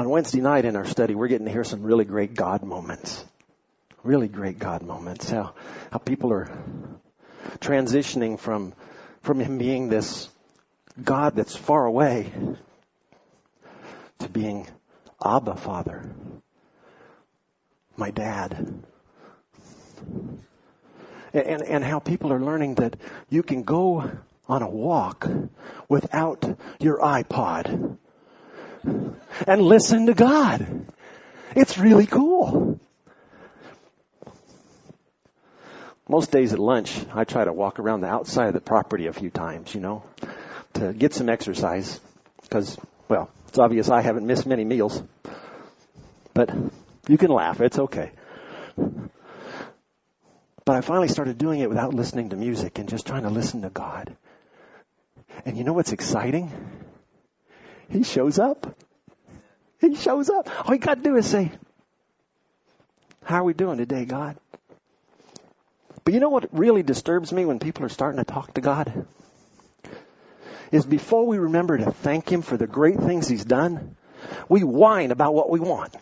on Wednesday night in our study, we're getting to hear some really great God moments. Really great God moments. How, how people are transitioning from, from Him being this God that's far away to being Abba Father. My dad. And, and how people are learning that you can go on a walk without your iPod and listen to God. It's really cool. Most days at lunch, I try to walk around the outside of the property a few times, you know, to get some exercise. Because, well, it's obvious I haven't missed many meals. But you can laugh. It's okay. But I finally started doing it without listening to music and just trying to listen to God. And you know what's exciting? He shows up. He shows up. All you got to do is say, how are we doing today, God? But you know what really disturbs me when people are starting to talk to God? Is before we remember to thank Him for the great things He's done, we whine about what we want.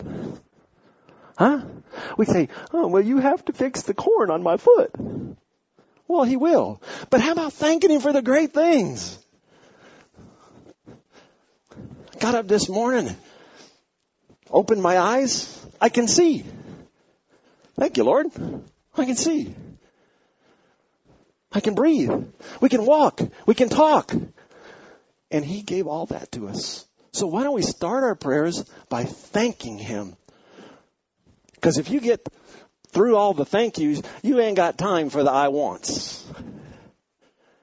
Huh? We say, oh, well, you have to fix the corn on my foot. Well, He will. But how about thanking Him for the great things? Got up this morning, opened my eyes, I can see. Thank you, Lord. I can see. I can breathe. We can walk. We can talk. And He gave all that to us. So why don't we start our prayers by thanking Him? Because if you get through all the thank yous, you ain't got time for the I wants.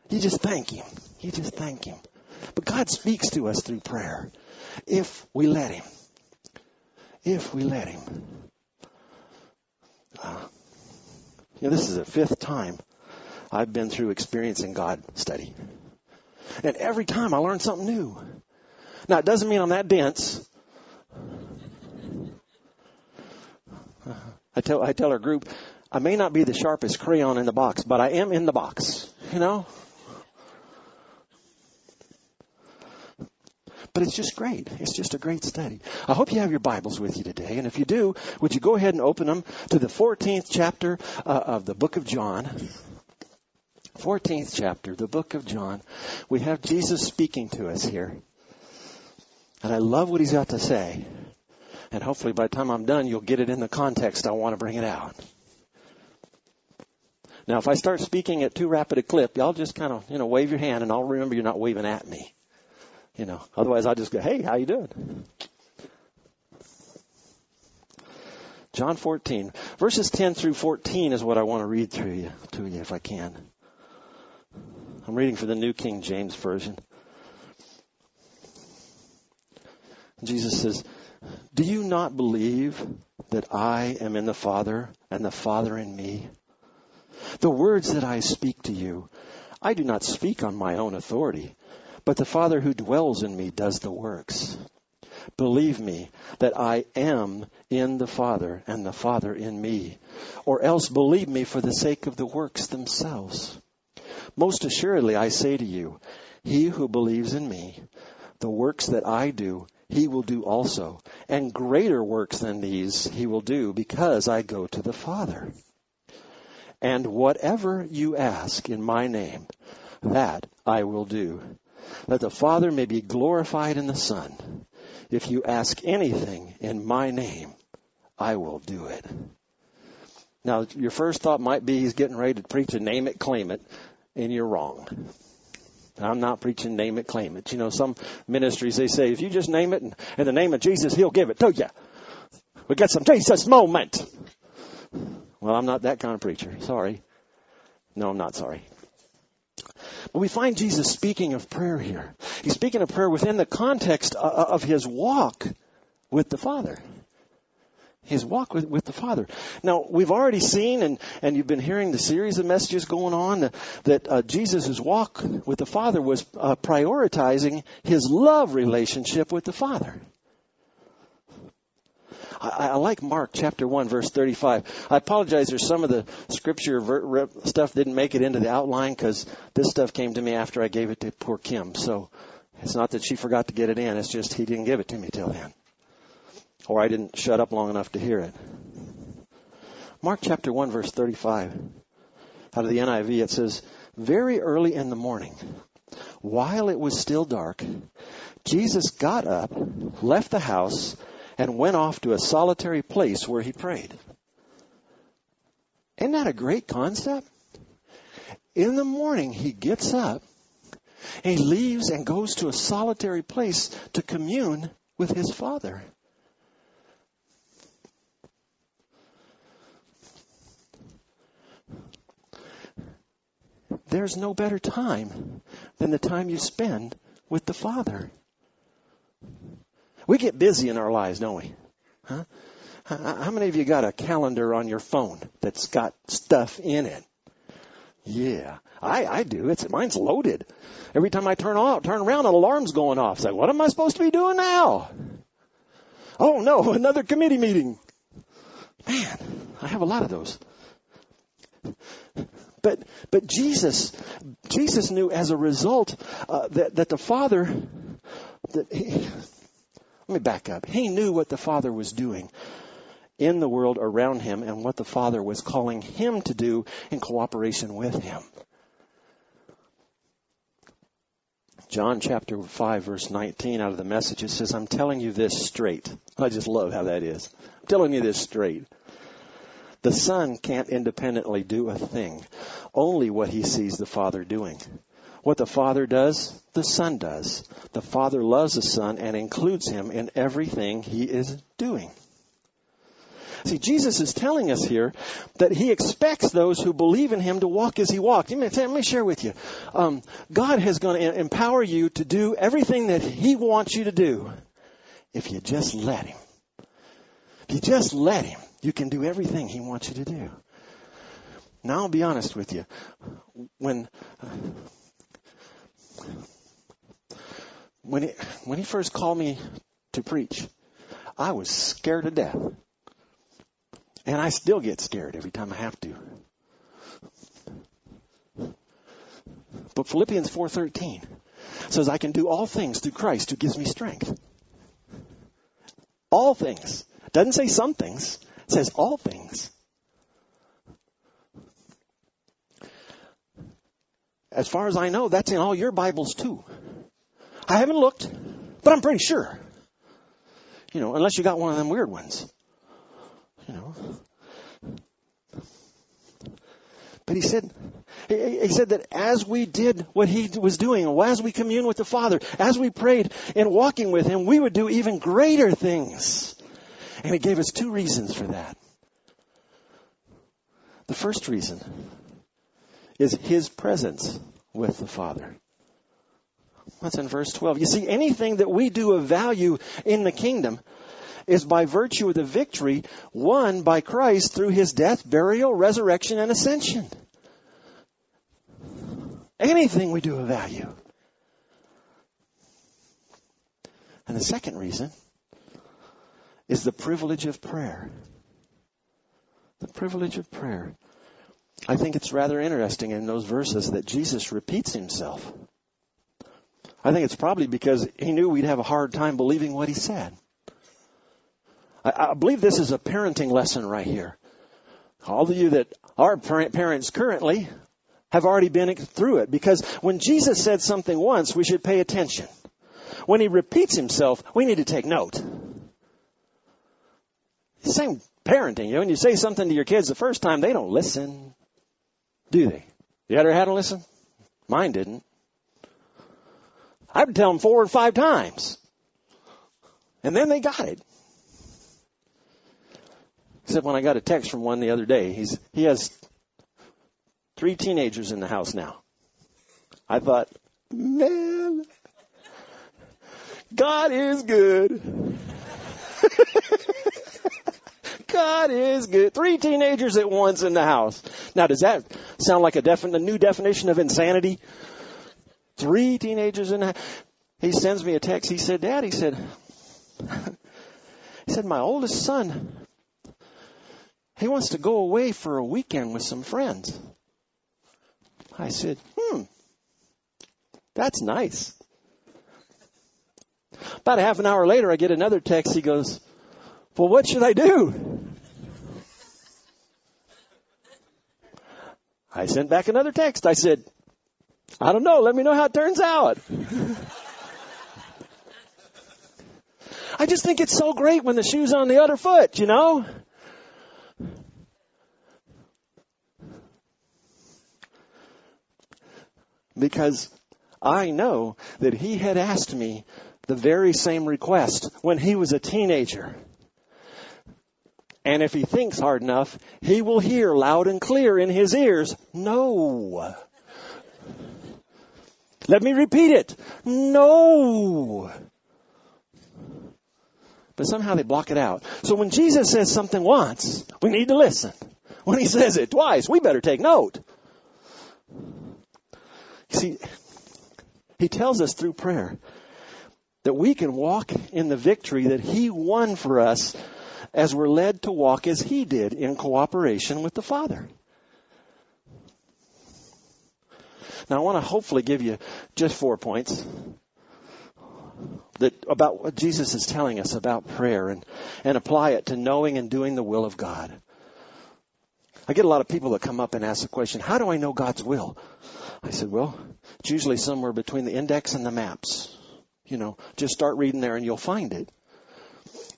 You just thank Him. You just thank Him. But God speaks to us through prayer if we let Him. If we let Him. Uh, you know, this is the fifth time I've been through experiencing God study. And every time I learn something new. Now, it doesn't mean I'm that dense. I tell, I tell our group, I may not be the sharpest crayon in the box, but I am in the box. You know? But it's just great. It's just a great study. I hope you have your Bibles with you today. And if you do, would you go ahead and open them to the 14th chapter uh, of the book of John. 14th chapter, the book of John. We have Jesus speaking to us here. And I love what he's got to say. And hopefully by the time I'm done, you'll get it in the context I want to bring it out. Now, if I start speaking at too rapid a clip, y'all just kind of, you know, wave your hand and I'll remember you're not waving at me. You know, otherwise I'll just go, hey, how you doing? John 14, verses 10 through 14 is what I want to read through you, to you if I can. I'm reading for the New King James Version. Jesus says, Do you not believe that I am in the Father and the Father in me? The words that I speak to you, I do not speak on my own authority but the Father who dwells in me does the works. Believe me that I am in the Father and the Father in me. Or else believe me for the sake of the works themselves. Most assuredly I say to you, he who believes in me, the works that I do, he will do also. And greater works than these he will do because I go to the Father. And whatever you ask in my name, that I will do that the Father may be glorified in the Son. If you ask anything in my name, I will do it. Now, your first thought might be he's getting ready to preach a name it, claim it, and you're wrong. I'm not preaching name it, claim it. You know, some ministries, they say, if you just name it in, in the name of Jesus, he'll give it to you. We got some Jesus moment. Well, I'm not that kind of preacher. Sorry. No, I'm not sorry. But we find Jesus speaking of prayer here. He's speaking of prayer within the context of his walk with the Father. His walk with, with the Father. Now, we've already seen, and, and you've been hearing the series of messages going on, that, that uh, Jesus' walk with the Father was uh, prioritizing his love relationship with the Father. I, I, like Mark chapter 1 verse 35. I apologize there's some of the scripture ver- stuff didn't make it into the outline because this stuff came to me after I gave it to poor Kim. So it's not that she forgot to get it in. It's just he didn't give it to me till then. Or I didn't shut up long enough to hear it. Mark chapter 1 verse 35. Out of the NIV it says, very early in the morning, while it was still dark, Jesus got up, left the house, and went off to a solitary place where he prayed. Isn't that a great concept? In the morning, he gets up he leaves and goes to a solitary place to commune with his Father. There's no better time than the time you spend with the Father. We get busy in our lives, don't we? Huh? How many of you got a calendar on your phone that's got stuff in it? Yeah, I, I do. It's mine's loaded. Every time I turn off, turn around, an alarm's going off. It's like, what am I supposed to be doing now? Oh no, another committee meeting. Man, I have a lot of those. But but Jesus, Jesus knew as a result uh, that that the Father that he, let me back up. He knew what the Father was doing in the world around him and what the Father was calling him to do in cooperation with him. John chapter 5 verse 19 out of the message, it says, I'm telling you this straight. I just love how that is. I'm telling you this straight. The Son can't independently do a thing. Only what he sees the Father doing. What the Father does, the Son does. The Father loves the Son and includes him in everything he is doing. See, Jesus is telling us here that He expects those who believe in Him to walk as He walked. Let me share with you. Um, God is going to empower you to do everything that He wants you to do if you just let Him. If you just let Him, you can do everything He wants you to do. Now I'll be honest with you. When when he, when he first called me to preach, I was scared to death. And I still get scared every time I have to. But Philippians 4:13 says I can do all things through Christ who gives me strength. All things. Doesn't say some things. It says all things. As far as I know, that's in all your Bibles too. I haven't looked, but I'm pretty sure. You know, unless you got one of them weird ones. You know. But he said, he said that as we did what he was doing, as we commune with the Father, as we prayed and walking with him, we would do even greater things. And he gave us two reasons for that. The first reason is his presence with the Father. That's in verse 12. You see, anything that we do of value in the kingdom is by virtue of the victory won by Christ through his death, burial, resurrection, and ascension. Anything we do of value. And the second reason is the privilege of prayer. The privilege of prayer. I think it's rather interesting in those verses that Jesus repeats himself. I think it's probably because he knew we'd have a hard time believing what he said. I, I believe this is a parenting lesson right here. All of you that are parents currently have already been through it because when Jesus said something once, we should pay attention. When he repeats himself, we need to take note. Same parenting. You know, when you say something to your kids the first time, they don't listen, do they? You ever had to listen? Mine didn't. I'd tell them four or five times. And then they got it. Except when I got a text from one the other day. He's, he has three teenagers in the house now. I thought, man, God is good. God is good. Three teenagers at once in the house. Now, does that sound like a, definite, a new definition of insanity? Three teenagers in the house. He sends me a text. He said, Dad, he said, he said, my oldest son he wants to go away for a weekend with some friends. I said, hmm, that's nice. About a half an hour later, I get another text. He goes, Well, what should I do? I sent back another text. I said, I don't know. Let me know how it turns out. I just think it's so great when the shoe's on the other foot, you know? Because I know that he had asked me the very same request when he was a teenager. And if he thinks hard enough, he will hear loud and clear in his ears, no. Let me repeat it. No. But somehow they block it out. So when Jesus says something once, we need to listen. When he says it twice, we better take note. You See, he tells us through prayer that we can walk in the victory that he won for us as we're led to walk as he did in cooperation with the Father. Now I want to hopefully give you just four points that about what Jesus is telling us about prayer and, and apply it to knowing and doing the will of God. I get a lot of people that come up and ask the question, how do I know God's will? I said, well, it's usually somewhere between the index and the maps. You know, just start reading there and you'll find it.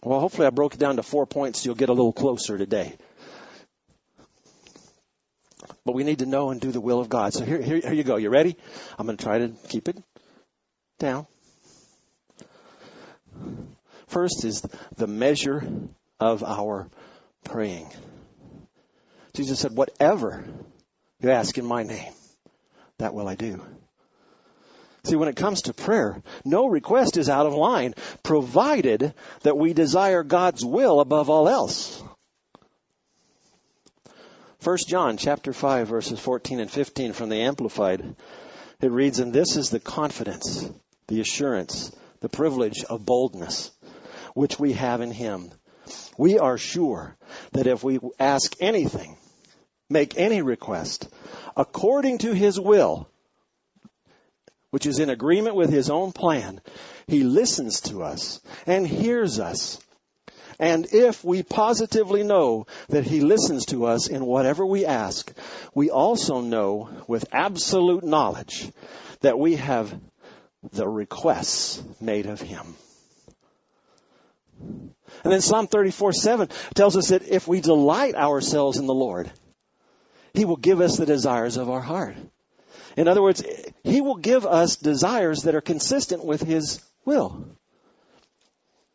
Well, hopefully I broke it down to four points. So you'll get a little closer today. But we need to know and do the will of God. So here, here, here you go. You ready? I'm going to try to keep it down. First is the measure of our praying. Jesus said, whatever you ask in my name, that will I do. See, when it comes to prayer, no request is out of line, provided that we desire God's will above all else. 1 John chapter 5 verses 14 and 15 from the Amplified. It reads, and this is the confidence, the assurance, the privilege of boldness, which we have in Him. We are sure that if we ask anything, make any request, according to His will, which is in agreement with his own plan, he listens to us and hears us. And if we positively know that he listens to us in whatever we ask, we also know with absolute knowledge that we have the requests made of him. And then Psalm 34 7 tells us that if we delight ourselves in the Lord, he will give us the desires of our heart. In other words, He will give us desires that are consistent with His will.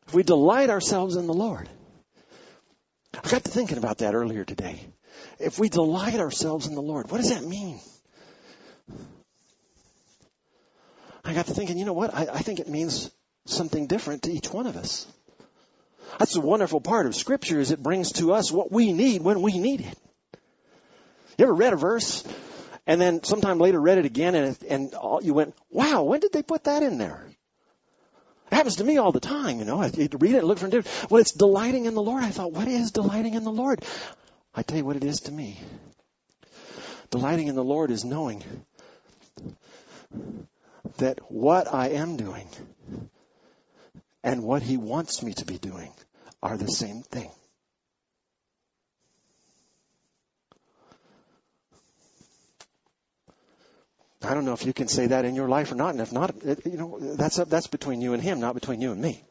If we delight ourselves in the Lord. I got to thinking about that earlier today. If we delight ourselves in the Lord, what does that mean? I got to thinking, you know what? I, I think it means something different to each one of us. That's the wonderful part of Scripture is it brings to us what we need when we need it. You ever read a verse and then sometime later read it again and, and you went, wow, when did they put that in there? It happens to me all the time, you know. I read it and look for it. Well, it's delighting in the Lord. I thought, what is delighting in the Lord? I tell you what it is to me. Delighting in the Lord is knowing that what I am doing and what He wants me to be doing are the same thing. I don't know if you can say that in your life or not, and if not, you know, that's that's between you and him, not between you and me.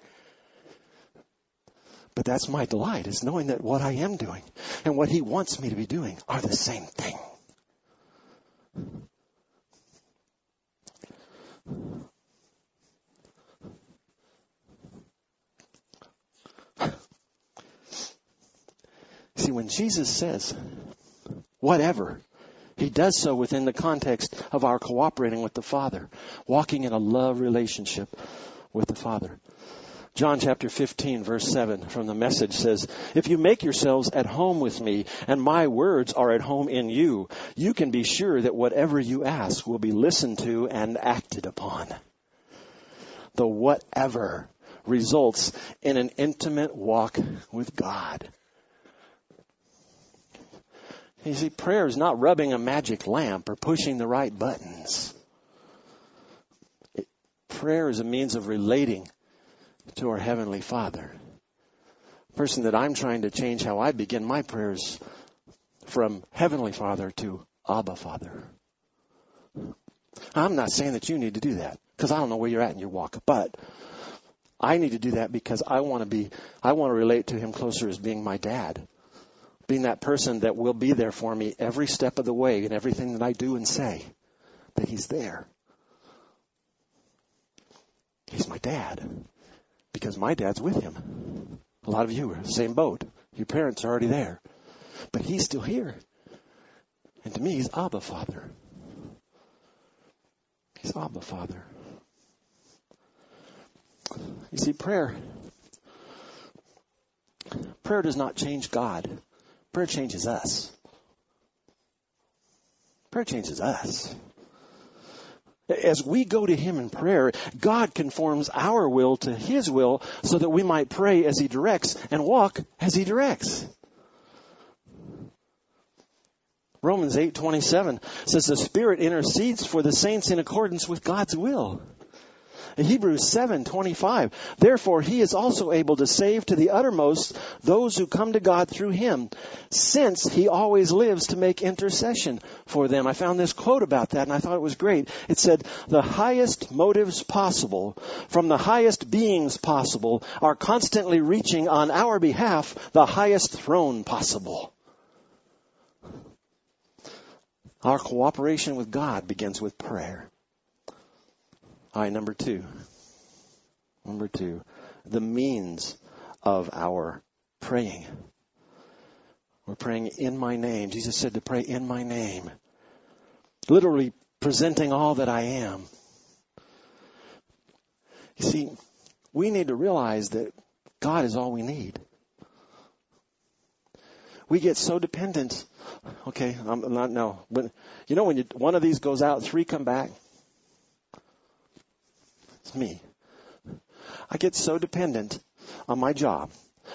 But that's my delight, is knowing that what I am doing and what he wants me to be doing are the same thing. See, when Jesus says, whatever, he does so within the context of our cooperating with the Father, walking in a love relationship with the Father. John chapter 15 verse 7 from the message says, If you make yourselves at home with me and my words are at home in you, you can be sure that whatever you ask will be listened to and acted upon. The whatever results in an intimate walk with God. You see, prayer is not rubbing a magic lamp or pushing the right buttons. It, prayer is a means of relating to our Heavenly Father. person that I'm trying to change how I begin my prayers from Heavenly Father to Abba Father. I'm not saying that you need to do that because I don't know where you're at in your walk, but I need to do that because I want to be, I want to relate to Him closer as being my dad. Being that person that will be there for me every step of the way in everything that I do and say. That He's there. He's my dad. Because my dad's with Him. A lot of you are the same boat. Your parents are already there. But He's still here. And to me, He's Abba Father. He's Abba Father. You see, prayer, prayer does not change God. Prayer changes us. Prayer changes us. As we go to Him in prayer, God conforms our will to His will so that we might pray as He directs and walk as He directs. Romans 8:27 says the Spirit intercedes for the saints in accordance with God's will. In Hebrews 7:25, therefore he is also able to save to the uttermost those who come to God through him, since he always lives to make intercession for them. I found this quote about that and I thought it was great. It said, "The highest motives possible from the highest beings possible are constantly reaching on our behalf the highest throne possible." Our cooperation with God begins with prayer. All right, number two. Number two, the means of our praying. We're praying in my name. Jesus said to pray in my name. Literally presenting all that I am. You see, we need to realize that God is all we need. We get so dependent. Okay, I'm not, no. You know when you, one of these goes out, three come back? Me. I get so dependent on my job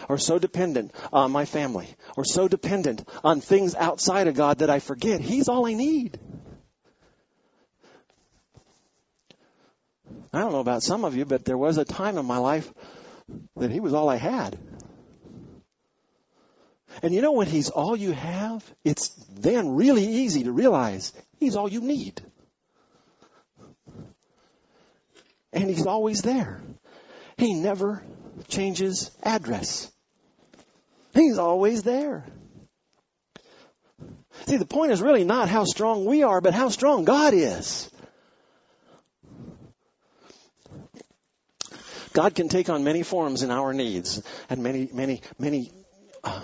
or so dependent on my family or so dependent on things outside of God that I forget He's all I need. I don't know about some of you, but there was a time in my life that He was all I had. And you know when He's all you have, it's then really easy to realize He's all you need. And He's always there. He never changes address. He's always there. See, the point is really not how strong we are, but how strong God is. God can take on many forms in our needs and many, many, many uh,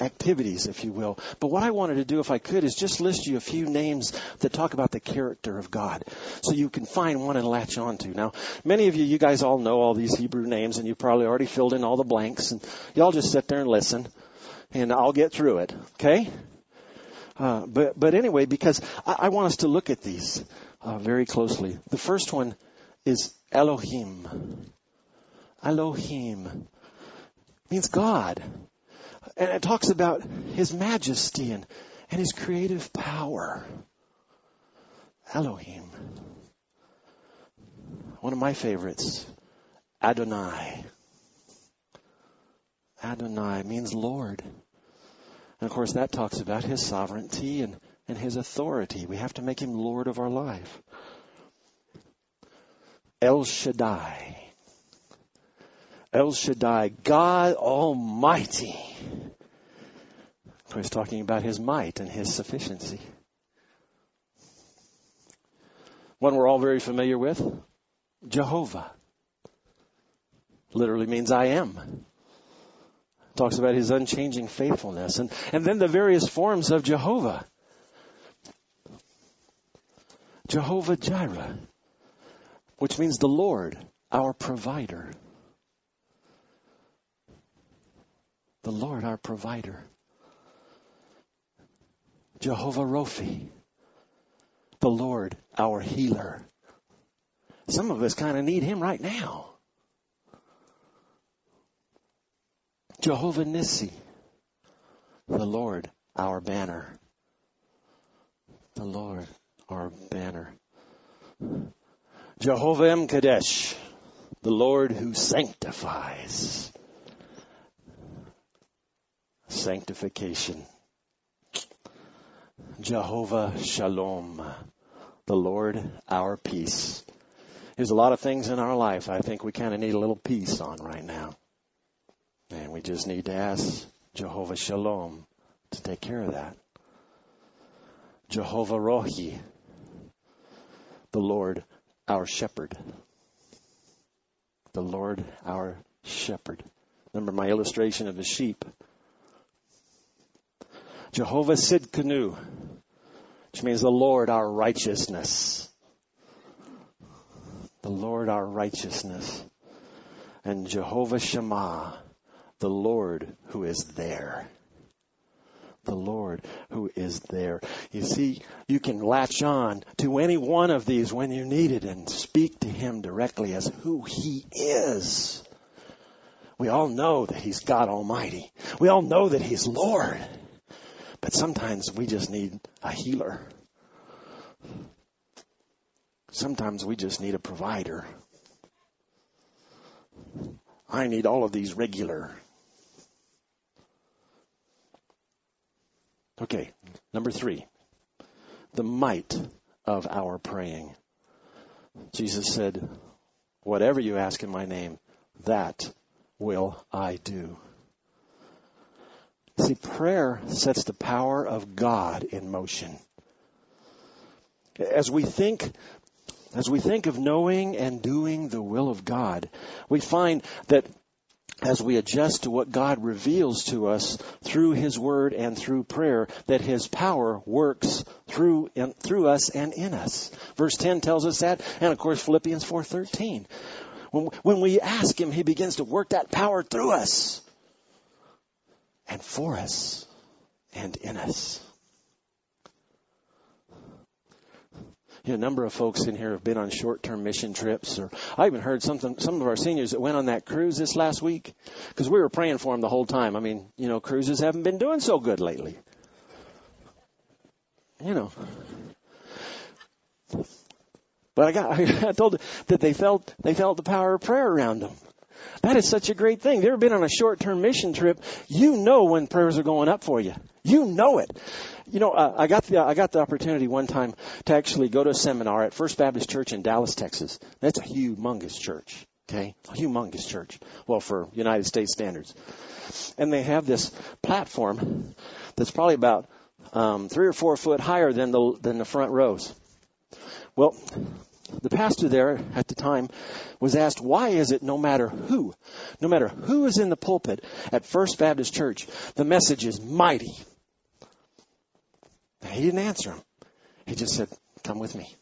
activities, if you will. But what I wanted to do, if I could, is just list you a few names that talk about the character of God. So you can find one and latch on to. Now, many of you, you guys all know all these Hebrew names and you probably already filled in all the blanks and y'all just sit there and listen and I'll get through it. Okay? Uh, but, but anyway, because I, I, want us to look at these uh, very closely. The first one is Elohim. Elohim means God. And it talks about his majesty and, and his creative power. Elohim. One of my favorites, Adonai. Adonai means Lord. And of course, that talks about his sovereignty and, and his authority. We have to make him Lord of our life. El Shaddai. El Shaddai, God Almighty. He's talking about his might and his sufficiency. One we're all very familiar with, Jehovah. Literally means I am. Talks about his unchanging faithfulness. And, and then the various forms of Jehovah. Jehovah Jireh, which means the Lord, our provider. The Lord our provider. Jehovah Rophi, the Lord our healer. Some of us kind of need him right now. Jehovah Nissi, the Lord our banner. The Lord our banner. Jehovah M'Kaddesh, the Lord who sanctifies. Sanctification. Jehovah Shalom, the Lord our peace. There's a lot of things in our life I think we kind of need a little peace on right now. And we just need to ask Jehovah Shalom to take care of that. Jehovah Rohi, the Lord our shepherd. The Lord our shepherd. Remember my illustration of the sheep. Jehovah Sidkenu, which means the Lord our righteousness. The Lord our righteousness. And Jehovah Shammah, the Lord who is there. The Lord who is there. You see, you can latch on to any one of these when you need it and speak to Him directly as who He is. We all know that He's God Almighty. We all know that He's Lord. But sometimes we just need a healer. Sometimes we just need a provider. I need all of these regular. Okay, number three. The might of our praying. Jesus said, whatever you ask in my name, that will I do. See, prayer sets the power of God in motion. As we think, as we think of knowing and doing the will of God, we find that as we adjust to what God reveals to us through His Word and through prayer, that His power works through in, through us and in us. Verse 10 tells us that, and of course Philippians 4:13. When, when we ask Him, He begins to work that power through us and for us and in us. You know, a number of folks in here have been on short-term mission trips, or I even heard some some of our seniors that went on that cruise this last week because we were praying for them the whole time. I mean, you know, cruises haven't been doing so good lately. You know, but I got I told that they felt they felt the power of prayer around them. That is such a great thing. If you've ever been on a short-term mission trip, you know when prayers are going up for you. You know it. You know, uh, I got the I got the opportunity one time to actually go to a seminar at First Baptist Church in Dallas, Texas. That's a humongous church. Okay, a humongous church. Well, for United States standards, and they have this platform that's probably about um, three or four foot higher than the than the front rows. Well, the pastor there at the time was asked, why is it no matter who, no matter who is in the pulpit at First Baptist Church, the message is mighty? He didn't answer him. He just said, come with me.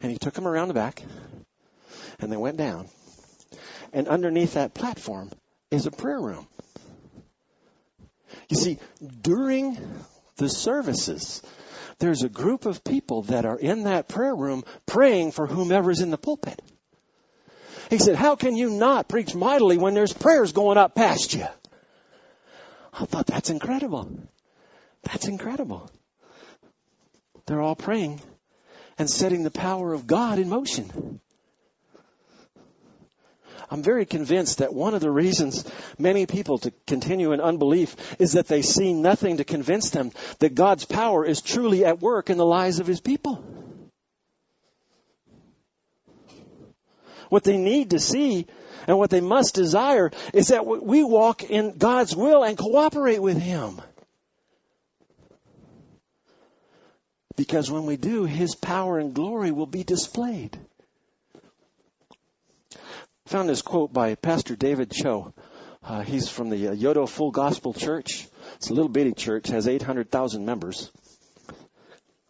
And he took him around the back and they went down. And underneath that platform is a prayer room. You see, during the services, there's a group of people that are in that prayer room praying for whomever's in the pulpit. He said, how can you not preach mightily when there's prayers going up past you? I thought that's incredible. That's incredible. They're all praying and setting the power of God in motion. I'm very convinced that one of the reasons many people to continue in unbelief is that they see nothing to convince them that God's power is truly at work in the lives of His people. What they need to see and what they must desire is that we walk in God's will and cooperate with Him. Because when we do, His power and glory will be displayed found this quote by Pastor David Cho. Uh, he's from the uh, Yoido Full Gospel Church. It's a little bitty church, has 800,000 members.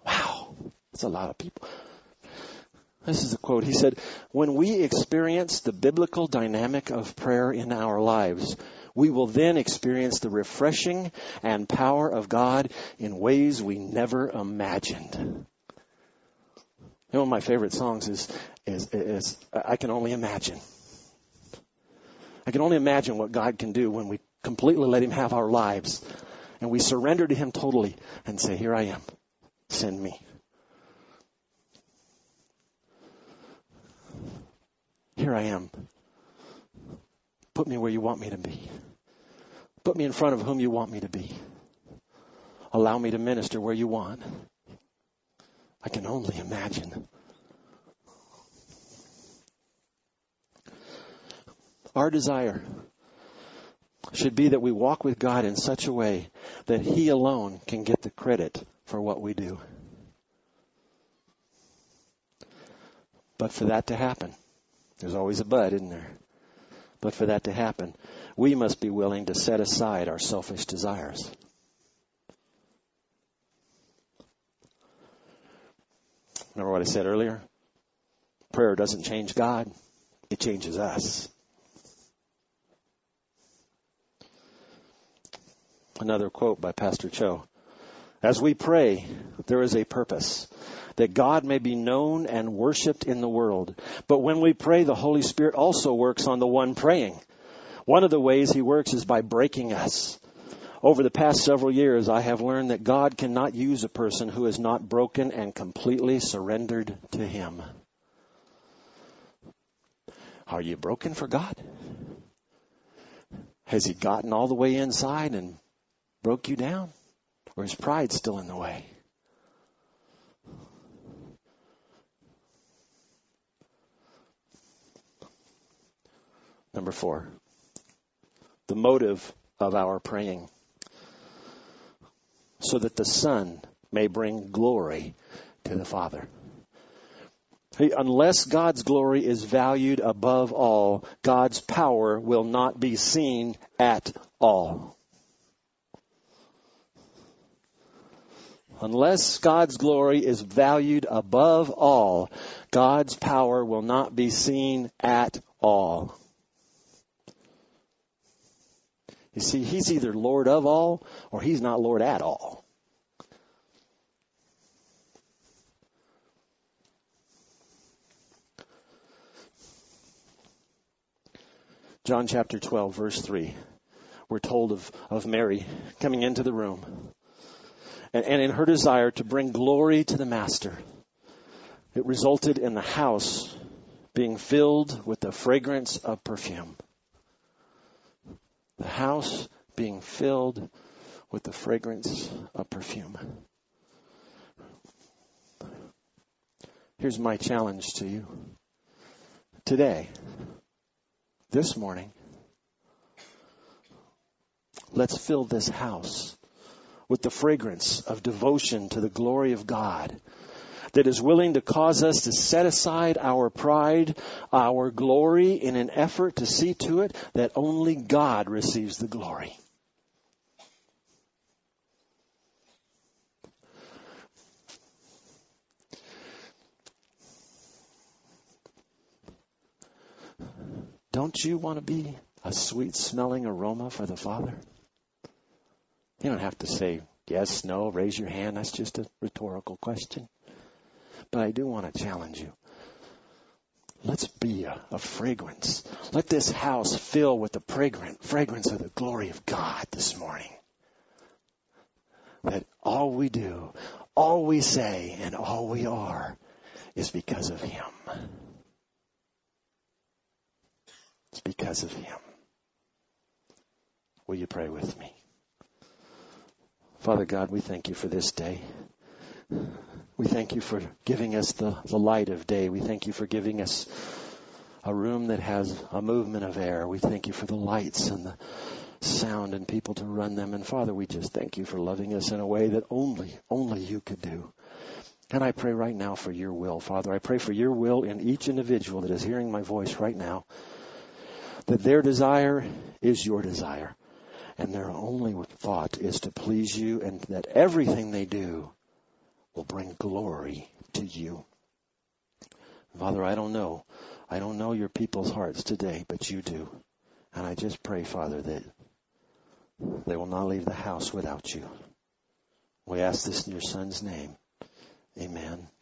Wow, that's a lot of people. This is a quote. He said, When we experience the biblical dynamic of prayer in our lives, we will then experience the refreshing and power of God in ways we never imagined. You know, one of my favorite songs is, is, is I Can Only Imagine. I can only imagine what God can do when we completely let Him have our lives and we surrender to Him totally and say, Here I am. Send me. Here I am. Put me where you want me to be. Put me in front of whom you want me to be. Allow me to minister where you want. I can only imagine. Our desire should be that we walk with God in such a way that He alone can get the credit for what we do. But for that to happen, there's always a but, isn't there? But for that to happen, we must be willing to set aside our selfish desires. Remember what I said earlier? Prayer doesn't change God, it changes us. Another quote by Pastor Cho. As we pray, there is a purpose that God may be known and worshiped in the world. But when we pray, the Holy Spirit also works on the one praying. One of the ways He works is by breaking us. Over the past several years, I have learned that God cannot use a person who is not broken and completely surrendered to Him. Are you broken for God? Has He gotten all the way inside and broke you down? Or is pride still in the way? Number four, the motive of our praying. So that the Son may bring glory to the Father. Unless God's glory is valued above all, God's power will not be seen at all. Unless God's glory is valued above all, God's power will not be seen at all. You see, He's either Lord of all or He's not Lord at all. John chapter 12, verse 3. We're told of, of Mary coming into the room and, in her desire to bring glory to the Master. It resulted in the house being filled with the fragrance of perfume. The house being filled with the fragrance of perfume. Here's my challenge to you. Today, this morning, let's fill this house with the fragrance of devotion to the glory of God that is willing to cause us to set aside our pride, our glory in an effort to see to it that only God receives the glory. Don't you want to be a sweet smelling aroma for the Father? You don't have to say yes, no, raise your hand. That's just a rhetorical question. But I do want to challenge you. Let's be a, a, fragrance. Let this house fill with the fragrant fragrance of the glory of God this morning. That all we do, all we say, and all we are is because of Him. It's because of Him. Will you pray with me? Father God, we thank you for this day. We thank you for giving us the, the light of day. We thank you for giving us a room that has a movement of air. We thank you for the lights and the sound and people to run them. And Father, we just thank you for loving us in a way that only, only you could do. And I pray right now for your will, Father. I pray for your will in each individual that is hearing my voice right now. That their desire is your desire and their only thought is to please you, and that everything they do will bring glory to you. Father, I don't know. I don't know your people's hearts today, but you do. And I just pray, Father, that they will not leave the house without you. We ask this in your son's name. Amen.